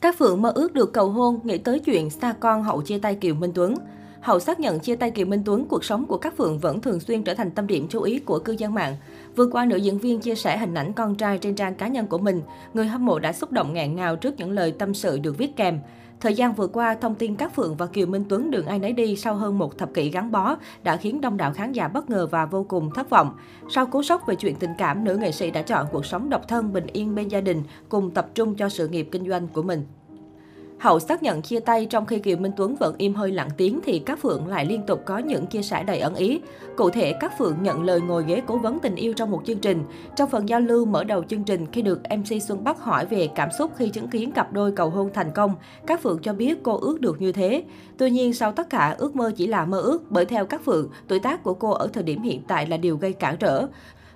Các Phượng mơ ước được cầu hôn, nghĩ tới chuyện xa con hậu chia tay Kiều Minh Tuấn. Hậu xác nhận chia tay Kiều Minh Tuấn, cuộc sống của các Phượng vẫn thường xuyên trở thành tâm điểm chú ý của cư dân mạng. Vừa qua, nữ diễn viên chia sẻ hình ảnh con trai trên trang cá nhân của mình. Người hâm mộ đã xúc động ngạn ngào trước những lời tâm sự được viết kèm. Thời gian vừa qua, thông tin các Phượng và Kiều Minh Tuấn đường ai nấy đi sau hơn một thập kỷ gắn bó đã khiến đông đảo khán giả bất ngờ và vô cùng thất vọng. Sau cú sốc về chuyện tình cảm, nữ nghệ sĩ đã chọn cuộc sống độc thân bình yên bên gia đình, cùng tập trung cho sự nghiệp kinh doanh của mình. Hậu xác nhận chia tay trong khi Kiều Minh Tuấn vẫn im hơi lặng tiếng thì các Phượng lại liên tục có những chia sẻ đầy ẩn ý. Cụ thể, các Phượng nhận lời ngồi ghế cố vấn tình yêu trong một chương trình. Trong phần giao lưu mở đầu chương trình khi được MC Xuân Bắc hỏi về cảm xúc khi chứng kiến cặp đôi cầu hôn thành công, các Phượng cho biết cô ước được như thế. Tuy nhiên, sau tất cả, ước mơ chỉ là mơ ước bởi theo các Phượng, tuổi tác của cô ở thời điểm hiện tại là điều gây cản trở.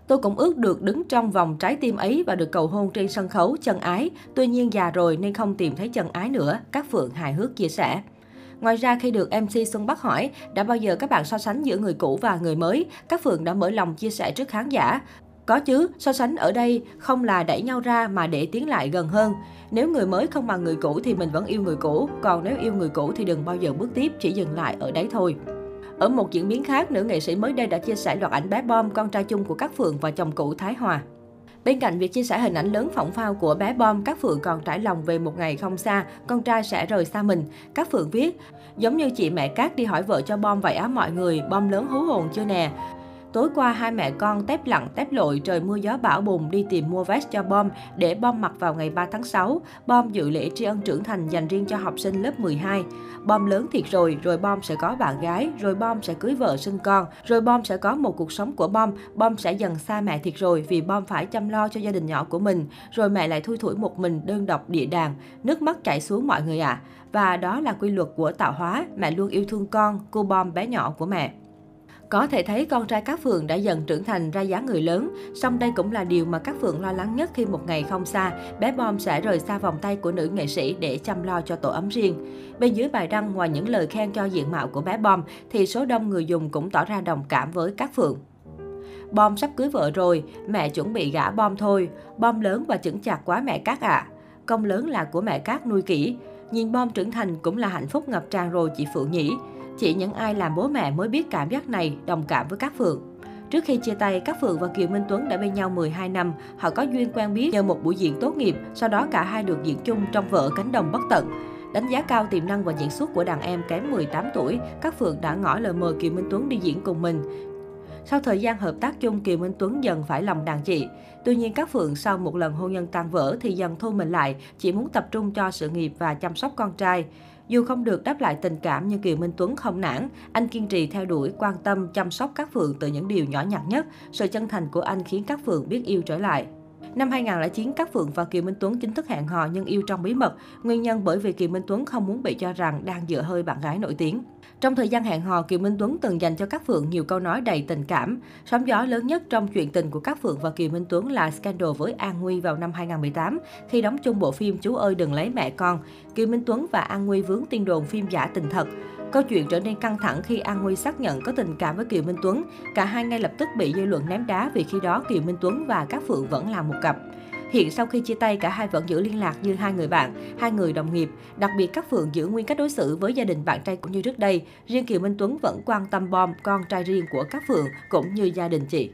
Tôi cũng ước được đứng trong vòng trái tim ấy và được cầu hôn trên sân khấu chân ái. Tuy nhiên già rồi nên không tìm thấy chân ái nữa, các Phượng hài hước chia sẻ. Ngoài ra, khi được MC Xuân Bắc hỏi đã bao giờ các bạn so sánh giữa người cũ và người mới, các Phượng đã mở lòng chia sẻ trước khán giả. Có chứ, so sánh ở đây không là đẩy nhau ra mà để tiến lại gần hơn. Nếu người mới không bằng người cũ thì mình vẫn yêu người cũ, còn nếu yêu người cũ thì đừng bao giờ bước tiếp, chỉ dừng lại ở đấy thôi. Ở một diễn biến khác, nữ nghệ sĩ mới đây đã chia sẻ loạt ảnh bé Bom, con trai chung của các Phượng và chồng cũ Thái Hòa. Bên cạnh việc chia sẻ hình ảnh lớn phỏng phao của bé Bom, các Phượng còn trải lòng về một ngày không xa, con trai sẽ rời xa mình. Các Phượng viết, giống như chị mẹ Cát đi hỏi vợ cho Bom vậy á mọi người, Bom lớn hú hồn chưa nè. Tối qua, hai mẹ con tép lặng tép lội trời mưa gió bão bùng đi tìm mua vest cho Bom để Bom mặc vào ngày 3 tháng 6. Bom dự lễ tri ân trưởng thành dành riêng cho học sinh lớp 12. Bom lớn thiệt rồi, rồi Bom sẽ có bạn gái, rồi Bom sẽ cưới vợ sinh con, rồi Bom sẽ có một cuộc sống của Bom. Bom sẽ dần xa mẹ thiệt rồi vì Bom phải chăm lo cho gia đình nhỏ của mình. Rồi mẹ lại thui thủi một mình đơn độc địa đàng. Nước mắt chảy xuống mọi người ạ. À. Và đó là quy luật của tạo hóa. Mẹ luôn yêu thương con, cô Bom bé nhỏ của mẹ. Có thể thấy con trai các Phượng đã dần trưởng thành ra dáng người lớn, song đây cũng là điều mà các Phượng lo lắng nhất khi một ngày không xa, bé Bom sẽ rời xa vòng tay của nữ nghệ sĩ để chăm lo cho tổ ấm riêng. Bên dưới bài đăng, ngoài những lời khen cho diện mạo của bé Bom, thì số đông người dùng cũng tỏ ra đồng cảm với các Phượng. Bom sắp cưới vợ rồi, mẹ chuẩn bị gả Bom thôi. Bom lớn và chững chạc quá mẹ Cát ạ. À. Công lớn là của mẹ Cát nuôi kỹ. Nhìn Bom trưởng thành cũng là hạnh phúc ngập tràn rồi chị Phượng nhỉ. Chỉ những ai làm bố mẹ mới biết cảm giác này, đồng cảm với các Phượng. Trước khi chia tay, các Phượng và Kiều Minh Tuấn đã bên nhau 12 năm. Họ có duyên quen biết nhờ một buổi diễn tốt nghiệp, sau đó cả hai được diễn chung trong vở Cánh đồng bất tận. Đánh giá cao tiềm năng và diễn xuất của đàn em kém 18 tuổi, các Phượng đã ngỏ lời mời Kiều Minh Tuấn đi diễn cùng mình. Sau thời gian hợp tác chung, Kiều Minh Tuấn dần phải lòng đàn chị. Tuy nhiên, các Phượng sau một lần hôn nhân tan vỡ thì dần thu mình lại, chỉ muốn tập trung cho sự nghiệp và chăm sóc con trai. Dù không được đáp lại tình cảm nhưng Kiều Minh Tuấn không nản, anh kiên trì theo đuổi, quan tâm, chăm sóc các Phượng từ những điều nhỏ nhặt nhất. Sự chân thành của anh khiến các Phượng biết yêu trở lại. Năm 2009, các Phượng và Kiều Minh Tuấn chính thức hẹn hò nhưng yêu trong bí mật. Nguyên nhân bởi vì Kiều Minh Tuấn không muốn bị cho rằng đang dựa hơi bạn gái nổi tiếng. Trong thời gian hẹn hò, Kiều Minh Tuấn từng dành cho các Phượng nhiều câu nói đầy tình cảm. Sóng gió lớn nhất trong chuyện tình của các Phượng và Kiều Minh Tuấn là scandal với An Nguy vào năm 2018, khi đóng chung bộ phim Chú ơi đừng lấy mẹ con. Kiều Minh Tuấn và An Nguy vướng tin đồn phim giả tình thật. Câu chuyện trở nên căng thẳng khi An Nguy xác nhận có tình cảm với Kiều Minh Tuấn. Cả hai ngay lập tức bị dư luận ném đá vì khi đó Kiều Minh Tuấn và các Phượng vẫn là một cặp. Hiện sau khi chia tay, cả hai vẫn giữ liên lạc như hai người bạn, hai người đồng nghiệp. Đặc biệt các Phượng giữ nguyên cách đối xử với gia đình bạn trai cũng như trước đây. Riêng Kiều Minh Tuấn vẫn quan tâm bom con trai riêng của các Phượng cũng như gia đình chị.